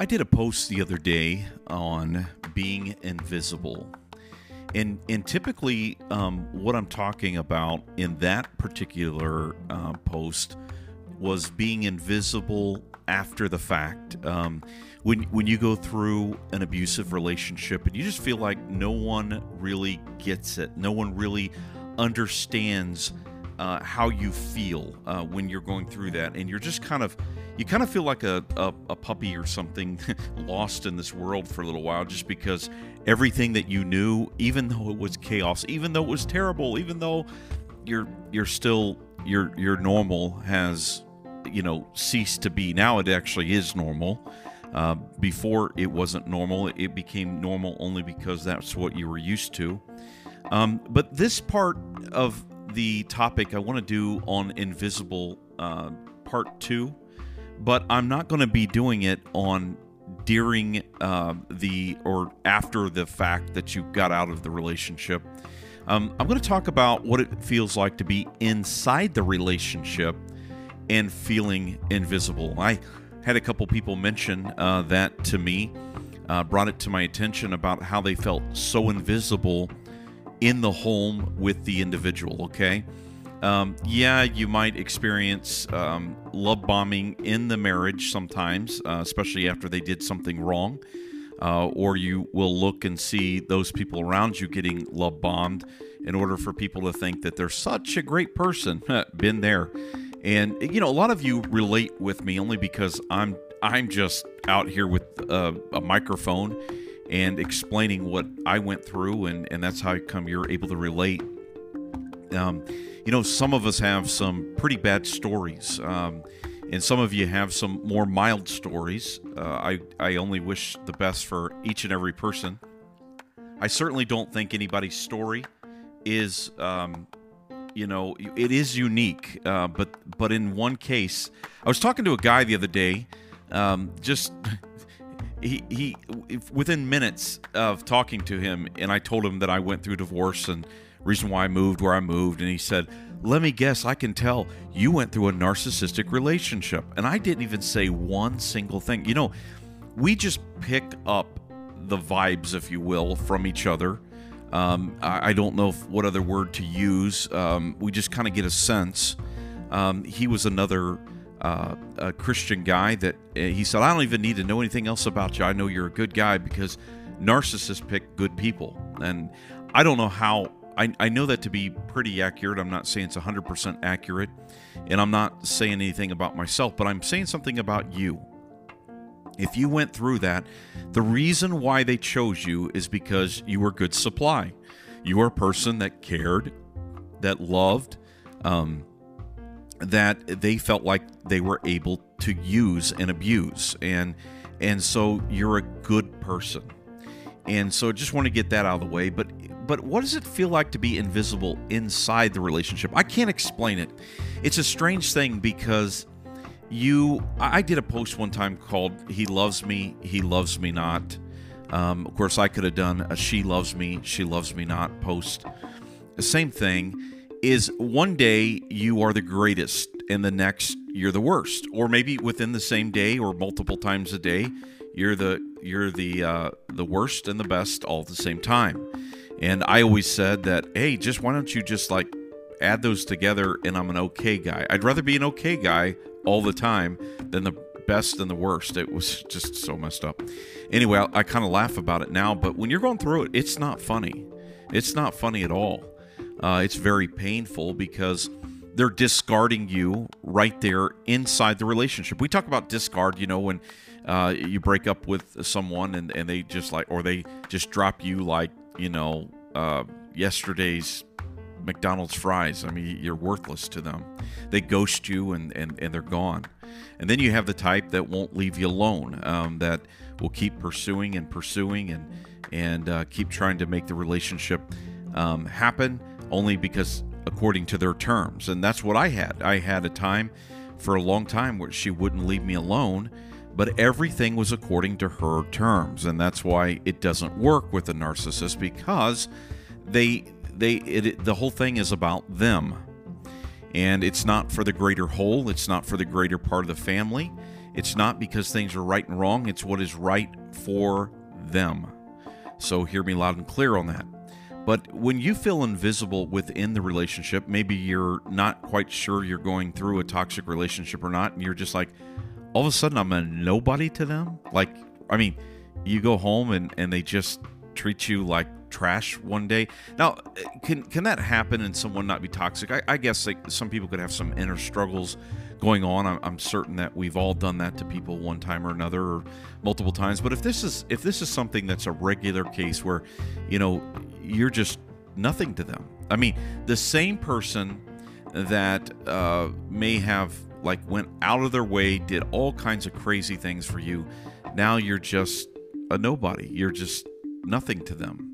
I did a post the other day on being invisible. And, and typically, um, what I'm talking about in that particular uh, post was being invisible after the fact. Um, when, when you go through an abusive relationship and you just feel like no one really gets it, no one really understands uh, how you feel uh, when you're going through that, and you're just kind of you kind of feel like a, a, a puppy or something lost in this world for a little while just because everything that you knew even though it was chaos even though it was terrible even though you're you're still your your normal has you know ceased to be. Now it actually is normal. Uh, before it wasn't normal it became normal only because that's what you were used to. Um, but this part of the topic i want to do on invisible uh, part two but I'm not going to be doing it on during uh, the or after the fact that you got out of the relationship. Um, I'm going to talk about what it feels like to be inside the relationship and feeling invisible. I had a couple people mention uh, that to me, uh, brought it to my attention about how they felt so invisible in the home with the individual. Okay. Um, yeah, you might experience um, love bombing in the marriage sometimes, uh, especially after they did something wrong. Uh, or you will look and see those people around you getting love bombed in order for people to think that they're such a great person. Been there. And you know, a lot of you relate with me only because I'm I'm just out here with a, a microphone and explaining what I went through, and and that's how come you're able to relate. Um, you know, some of us have some pretty bad stories, um, and some of you have some more mild stories. Uh, I, I only wish the best for each and every person. I certainly don't think anybody's story is, um, you know, it is unique. Uh, but but in one case, I was talking to a guy the other day, um, just he he within minutes of talking to him, and I told him that I went through divorce and reason why I moved where I moved. And he said, Let me guess, I can tell you went through a narcissistic relationship. And I didn't even say one single thing. You know, we just pick up the vibes, if you will, from each other. Um, I, I, don't know if, what other word to use. Um, we just kind of get a sense. Um, he was another uh, a Christian guy that uh, he said, I don't even need to know anything else about you. I know you're a good guy because narcissists pick good people. And I don't know how I, I know that to be pretty accurate. I'm not saying it's 100% accurate, and I'm not saying anything about myself, but I'm saying something about you. If you went through that, the reason why they chose you is because you were good supply. You were a person that cared, that loved, um, that they felt like they were able to use and abuse, and and so you're a good person. And so just want to get that out of the way. But but what does it feel like to be invisible inside the relationship? I can't explain it. It's a strange thing because you I did a post one time called He Loves Me, He Loves Me Not. Um, of course, I could have done a She Loves Me, She Loves Me Not post. The same thing is one day you are the greatest and the next you're the worst. Or maybe within the same day or multiple times a day, you're the you're the uh, the worst and the best all at the same time. And I always said that, hey, just why don't you just like add those together and I'm an okay guy. I'd rather be an okay guy all the time than the best and the worst. It was just so messed up. Anyway, I, I kind of laugh about it now, but when you're going through it, it's not funny. It's not funny at all. Uh, it's very painful because they're discarding you right there inside the relationship. We talk about discard, you know, when uh, you break up with someone and, and they just like, or they just drop you like, you know, uh, yesterday's McDonald's fries. I mean, you're worthless to them. They ghost you and, and, and they're gone. And then you have the type that won't leave you alone, um, that will keep pursuing and pursuing and, and uh, keep trying to make the relationship um, happen only because according to their terms. And that's what I had. I had a time for a long time where she wouldn't leave me alone but everything was according to her terms and that's why it doesn't work with a narcissist because they they it, the whole thing is about them and it's not for the greater whole it's not for the greater part of the family It's not because things are right and wrong, it's what is right for them. So hear me loud and clear on that. But when you feel invisible within the relationship, maybe you're not quite sure you're going through a toxic relationship or not, and you're just like, all of a sudden I'm a nobody to them. Like, I mean, you go home and, and they just treat you like trash one day. Now, can can that happen and someone not be toxic? I, I guess like some people could have some inner struggles going on. I'm, I'm, certain that we've all done that to people one time or another, or multiple times. But if this is if this is something that's a regular case where, you know, you're just nothing to them. I mean, the same person that uh, may have like went out of their way, did all kinds of crazy things for you. Now you're just a nobody. You're just nothing to them.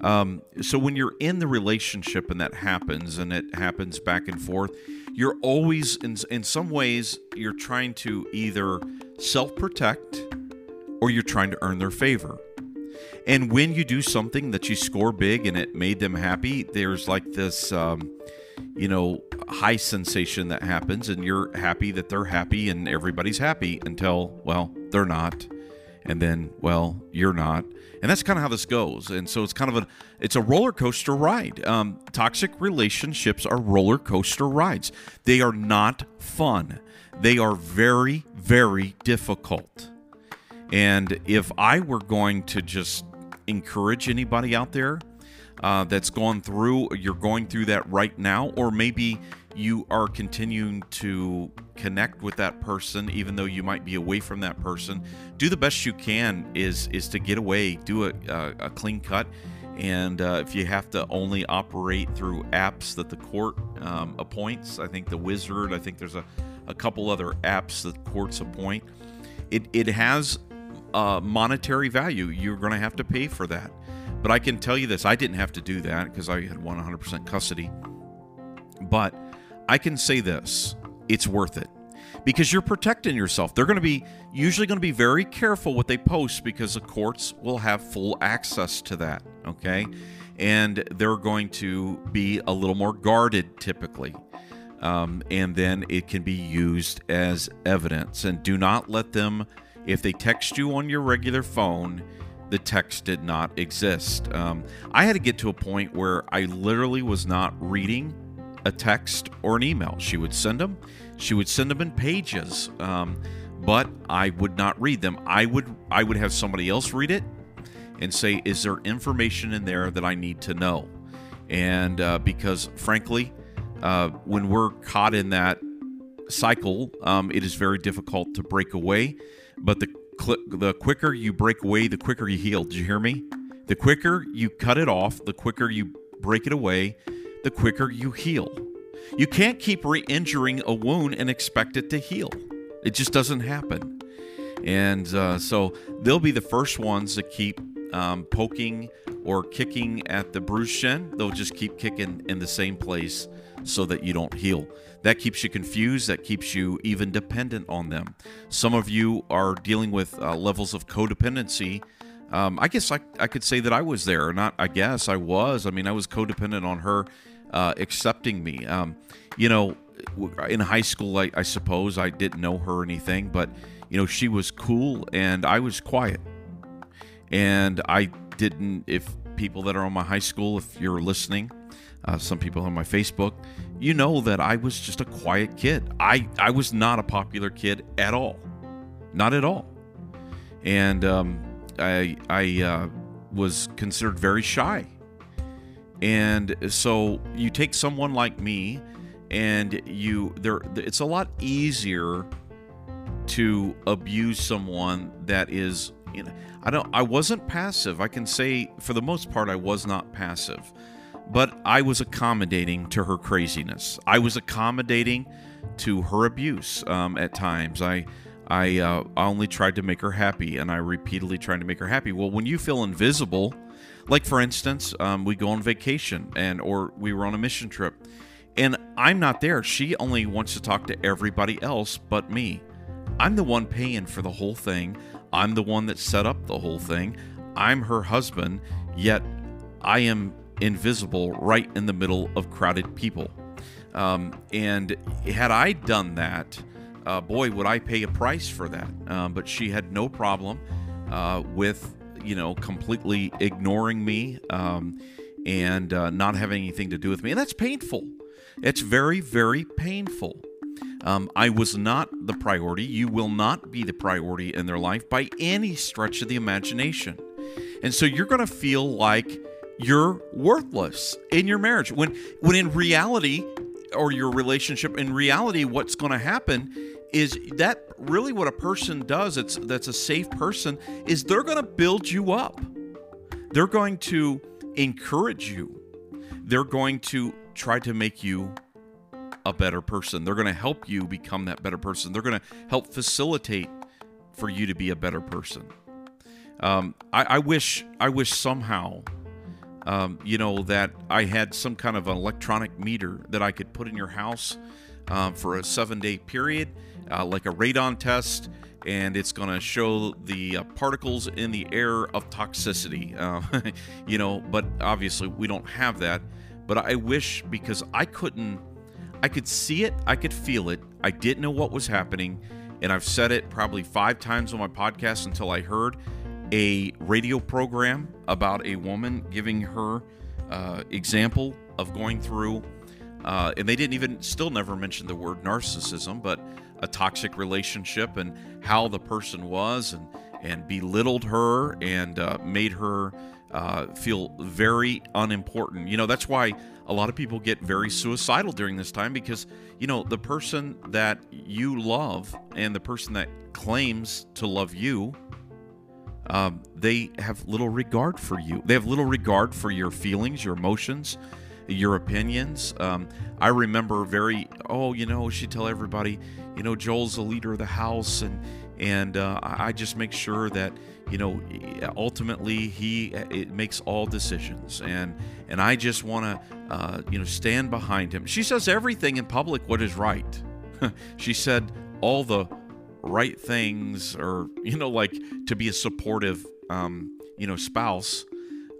Um, so when you're in the relationship and that happens, and it happens back and forth, you're always in in some ways you're trying to either self protect or you're trying to earn their favor. And when you do something that you score big and it made them happy, there's like this, um, you know, high sensation that happens, and you're happy that they're happy and everybody's happy until, well, they're not. And then, well, you're not. And that's kind of how this goes. And so it's kind of a it's a roller coaster ride. Um, toxic relationships are roller coaster rides. They are not fun. They are very very difficult. And if i were going to just encourage anybody out there uh, that's gone through you're going through that right now or maybe you are continuing to connect with that person even though you might be away from that person do the best you can is is to get away do a, a, a clean cut. And uh, if you have to only operate through apps that the court um, appoints i think the wizard i think there's a, a couple other apps that courts appoint it, it has uh, monetary value you're going to have to pay for that but i can tell you this i didn't have to do that because i had 100% custody but I can say this it's worth it because you're protecting yourself. They're going to be usually going to be very careful what they post because the courts will have full access to that, okay? And they're going to be a little more guarded typically. Um, and then it can be used as evidence. And do not let them, if they text you on your regular phone, the text did not exist. Um, I had to get to a point where I literally was not reading a text or an email. She would send them. She would send them in pages, um, but I would not read them. I would I would have somebody else read it and say, "Is there information in there that I need to know?" And uh, because frankly, uh, when we're caught in that cycle, um, it is very difficult to break away. But the cl- the quicker you break away, the quicker you heal. Did you hear me? The quicker you cut it off, the quicker you break it away, the quicker you heal. You can't keep re injuring a wound and expect it to heal. It just doesn't happen. And uh, so they'll be the first ones to keep um, poking or kicking at the bruised shin. They'll just keep kicking in the same place so that you don't heal. That keeps you confused. That keeps you even dependent on them. Some of you are dealing with uh, levels of codependency um, I guess I, I could say that I was there. Not, I guess I was. I mean, I was codependent on her uh, accepting me. Um, you know, in high school, I, I, suppose I didn't know her anything, but you know, she was cool and I was quiet. And I didn't. If people that are on my high school, if you're listening, uh, some people on my Facebook, you know that I was just a quiet kid. I I was not a popular kid at all, not at all. And um, I I uh, was considered very shy, and so you take someone like me, and you there. It's a lot easier to abuse someone that is you know I don't I wasn't passive. I can say for the most part I was not passive. But I was accommodating to her craziness. I was accommodating to her abuse um, at times. I I, uh, only tried to make her happy, and I repeatedly tried to make her happy. Well, when you feel invisible, like for instance, um, we go on vacation, and or we were on a mission trip, and I'm not there. She only wants to talk to everybody else but me. I'm the one paying for the whole thing. I'm the one that set up the whole thing. I'm her husband, yet I am invisible right in the middle of crowded people. Um, and had I done that, uh, boy, would I pay a price for that. Um, but she had no problem uh, with, you know, completely ignoring me um, and uh, not having anything to do with me. And that's painful. It's very, very painful. Um, I was not the priority. You will not be the priority in their life by any stretch of the imagination. And so you're going to feel like you're worthless in your marriage. When when in reality or your relationship in reality what's going to happen is that really what a person does it's that's a safe person is they're going to build you up. They're going to encourage you. They're going to try to make you a better person. They're going to help you become that better person. They're going to help facilitate for you to be a better person. Um, I, I wish I wish somehow um, you know, that I had some kind of an electronic meter that I could put in your house um, for a seven day period, uh, like a radon test, and it's going to show the uh, particles in the air of toxicity. Uh, you know, but obviously we don't have that. But I wish because I couldn't, I could see it, I could feel it, I didn't know what was happening. And I've said it probably five times on my podcast until I heard a radio program about a woman giving her uh, example of going through, uh, and they didn't even, still never mention the word narcissism, but a toxic relationship and how the person was and, and belittled her and uh, made her uh, feel very unimportant. You know, that's why a lot of people get very suicidal during this time because, you know, the person that you love and the person that claims to love you um, they have little regard for you. They have little regard for your feelings, your emotions, your opinions. Um, I remember very, oh, you know, she'd tell everybody, you know, Joel's the leader of the house, and and uh, I just make sure that you know ultimately he it makes all decisions, and and I just want to uh, you know stand behind him. She says everything in public what is right. she said all the right things or you know like to be a supportive um, you know spouse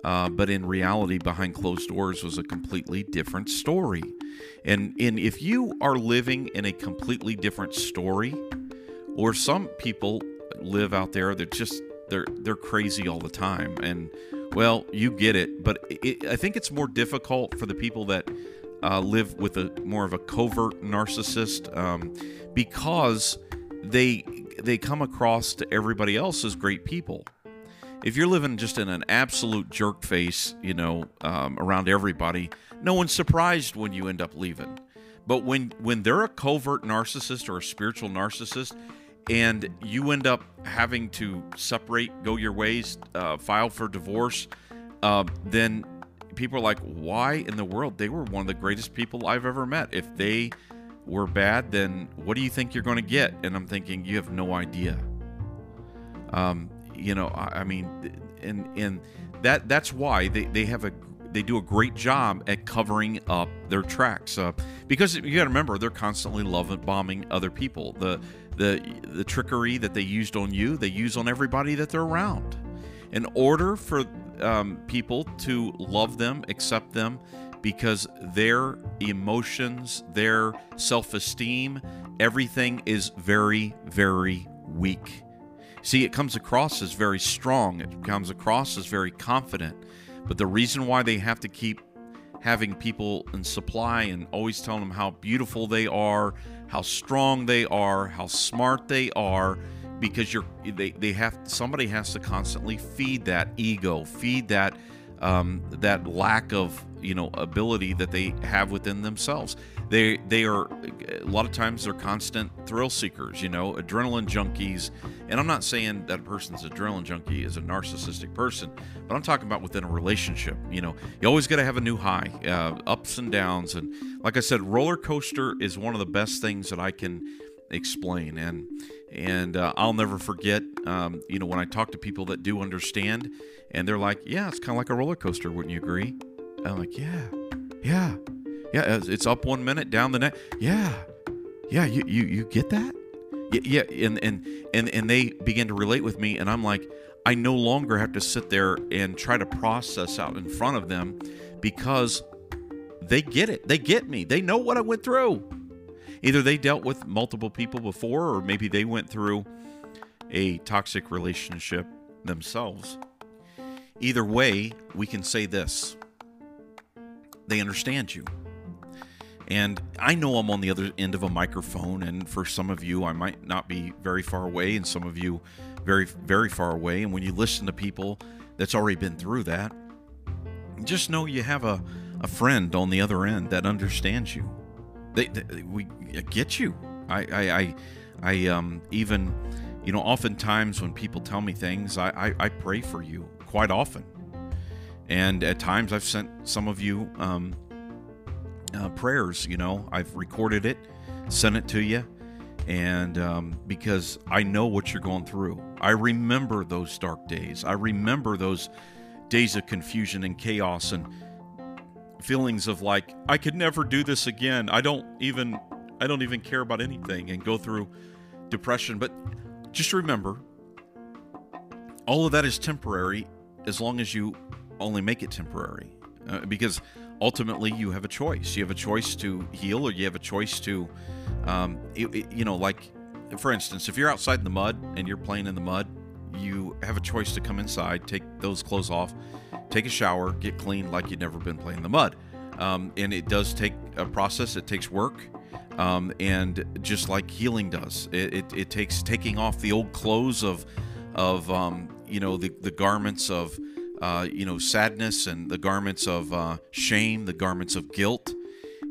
uh, but in reality behind closed doors was a completely different story. And and if you are living in a completely different story or some people live out there that just they're they're crazy all the time and well you get it but it, i think it's more difficult for the people that uh, live with a more of a covert narcissist um, because they they come across to everybody else as great people. If you're living just in an absolute jerk face, you know, um, around everybody, no one's surprised when you end up leaving. But when when they're a covert narcissist or a spiritual narcissist, and you end up having to separate, go your ways, uh, file for divorce, uh, then people are like, "Why in the world? They were one of the greatest people I've ever met. If they were bad, then what do you think you're going to get? And I'm thinking, you have no idea. Um, you know, I, I mean, and and that that's why they, they have a they do a great job at covering up their tracks uh, because you got to remember they're constantly love bombing other people. The the the trickery that they used on you, they use on everybody that they're around. In order for um, people to love them, accept them, because their emotions, their self esteem, everything is very, very weak. See, it comes across as very strong, it comes across as very confident. But the reason why they have to keep having people in supply and always telling them how beautiful they are, how strong they are, how smart they are, because you're they, they have somebody has to constantly feed that ego, feed that um, that lack of you know ability that they have within themselves. They they are a lot of times they're constant thrill seekers, you know, adrenaline junkies. And I'm not saying that a person's adrenaline junkie is a narcissistic person, but I'm talking about within a relationship. You know, you always got to have a new high, uh, ups and downs, and like I said, roller coaster is one of the best things that I can explain and and uh, I'll never forget um, you know when I talk to people that do understand and they're like yeah it's kind of like a roller coaster wouldn't you agree I'm like, yeah, yeah, yeah. It's up one minute, down the next. Yeah, yeah. You you you get that? Yeah, yeah. And and and and they begin to relate with me, and I'm like, I no longer have to sit there and try to process out in front of them because they get it. They get me. They know what I went through. Either they dealt with multiple people before, or maybe they went through a toxic relationship themselves. Either way, we can say this they understand you. And I know I'm on the other end of a microphone, and for some of you, I might not be very far away, and some of you very, very far away. And when you listen to people that's already been through that, just know you have a, a friend on the other end that understands you. They, they we get you. I, I, I, I um, even, you know, oftentimes when people tell me things, I, I, I pray for you quite often. And at times I've sent some of you um, uh, prayers. You know, I've recorded it, sent it to you, and um, because I know what you're going through. I remember those dark days. I remember those days of confusion and chaos and feelings of like I could never do this again. I don't even I don't even care about anything and go through depression. But just remember, all of that is temporary as long as you only make it temporary. Uh, because ultimately you have a choice. You have a choice to heal, or you have a choice to, um, it, it, you know, like for instance, if you're outside in the mud and you're playing in the mud, you have a choice to come inside, take those clothes off, take a shower, get clean like you've never been playing in the mud. Um, and it does take a process. It takes work. Um, and just like healing does, it, it, it, takes taking off the old clothes of, of um, you know, the, the garments of uh, you know, sadness and the garments of uh, shame, the garments of guilt,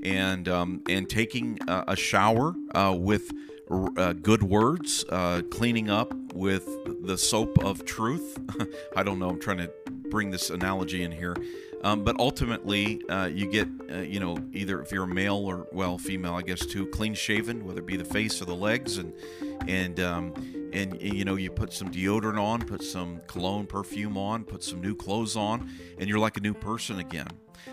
and um, and taking uh, a shower uh, with uh, good words, uh, cleaning up with the soap of truth. I don't know. I'm trying to bring this analogy in here. Um, but ultimately, you get, you know, either if you're male or well, female, I guess too, clean shaven, whether it be the face or the legs, and and um, and you know you put some deodorant on put some cologne perfume on put some new clothes on and you're like a new person again.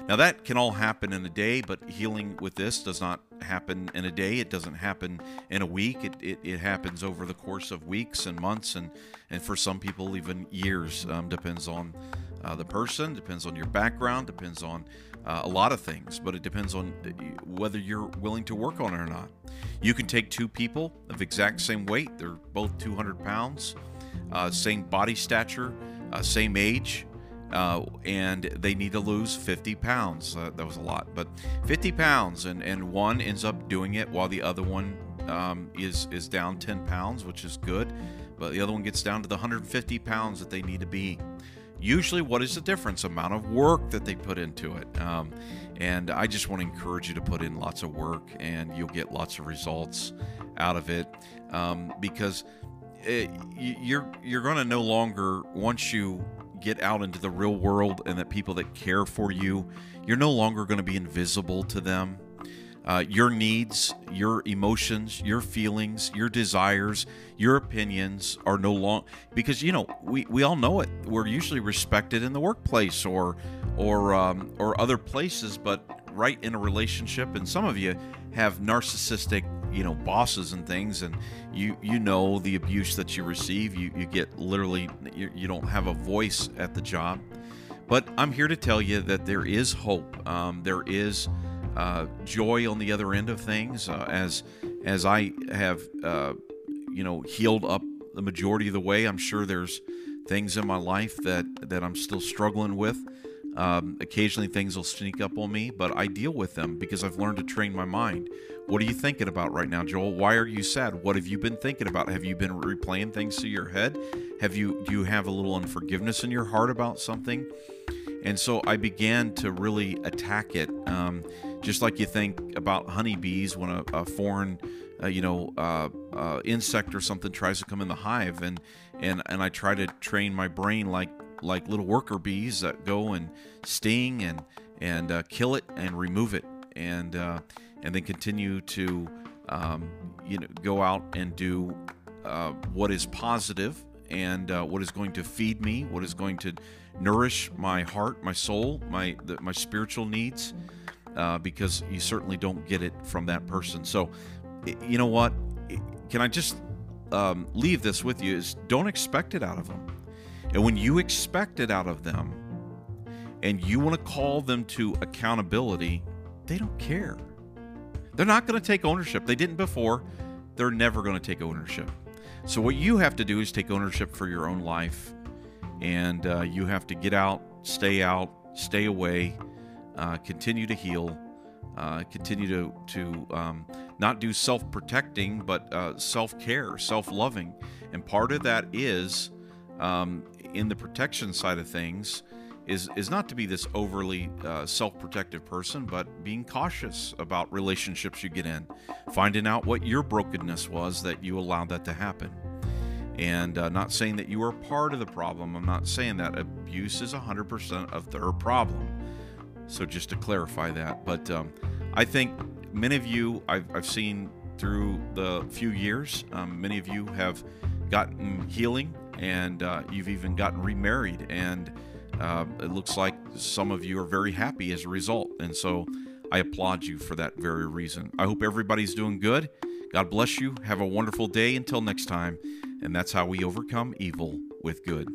Now that can all happen in a day but healing with this does not happen in a day. It doesn't happen in a week. It, it, it happens over the course of weeks and months and and for some people even years um, depends on uh, the person depends on your background depends on uh, a lot of things, but it depends on uh, whether you're willing to work on it or not. You can take two people of exact same weight, they're both 200 pounds, uh, same body stature, uh, same age, uh, and they need to lose 50 pounds. Uh, that was a lot, but 50 pounds, and, and one ends up doing it while the other one um, is, is down 10 pounds, which is good, but the other one gets down to the 150 pounds that they need to be usually what is the difference? Amount of work that they put into it. Um, and i just want to encourage you to put in lots of work and you'll get lots of results out of it. Um, because it, you're you're going to no longer once you get out into the real world and that people that care for you you're no longer going to be invisible to them uh, your needs, your emotions, your feelings, your desires, your opinions are no longer because you know we, we all know it. We're usually respected in the workplace or or um, or other places, but right in a relationship, and some of you have narcissistic you know bosses and things and you you know the abuse that you receive. You you get literally you, you don't have a voice at the job. But i'm here to tell you that there is hope. Um, there is uh, joy on the other end of things uh, as as I have uh, you know healed up the majority of the way. I'm sure there's things in my life that that I'm still struggling with. Um, occasionally things will sneak up on me, but I deal with them because I've learned to train my mind. What are you thinking about right now, Joel? Why are you sad? What have you been thinking about? Have you been replaying things to your head? Have you do you have a little unforgiveness in your heart about something? And so I began to really attack it. Um, just like you think about honeybees when a, a foreign, uh, you know, uh, uh, insect or something tries to come in the hive, and and and I try to train my brain like like little worker bees that go and sting and and uh, kill it and remove it, and uh, and then continue to um, you know go out and do uh, what is positive and what is going to feed me, what is going to nourish my heart, my soul, my the, my spiritual needs, uh, because you certainly don't get it from that person. So, you know what? Can I just um, leave this with you? Is don't expect it out of them, and when you expect it out of them, and you want to call them to accountability, they don't care. They're not going to take ownership. They didn't before. They're never going to take ownership. So, what you have to do is take ownership for your own life. And uh, you have to get out, stay out, stay away, uh, continue to heal, uh, continue to, to um, not do self protecting, but uh, self care, self loving. And part of that is um, in the protection side of things is is not to be this overly uh, self-protective person, but being cautious about relationships you get in, finding out what your brokenness was that you allowed that to happen, and uh, not saying that you are part of the problem. I'm not saying that abuse is 100% of their problem. So just to clarify that, but um, I think many of you I've, I've seen through the few years, um, many of you have gotten healing, and uh, you've even gotten remarried and uh, it looks like some of you are very happy as a result. And so I applaud you for that very reason. I hope everybody's doing good. God bless you. Have a wonderful day until next time. And that's how we overcome evil with good.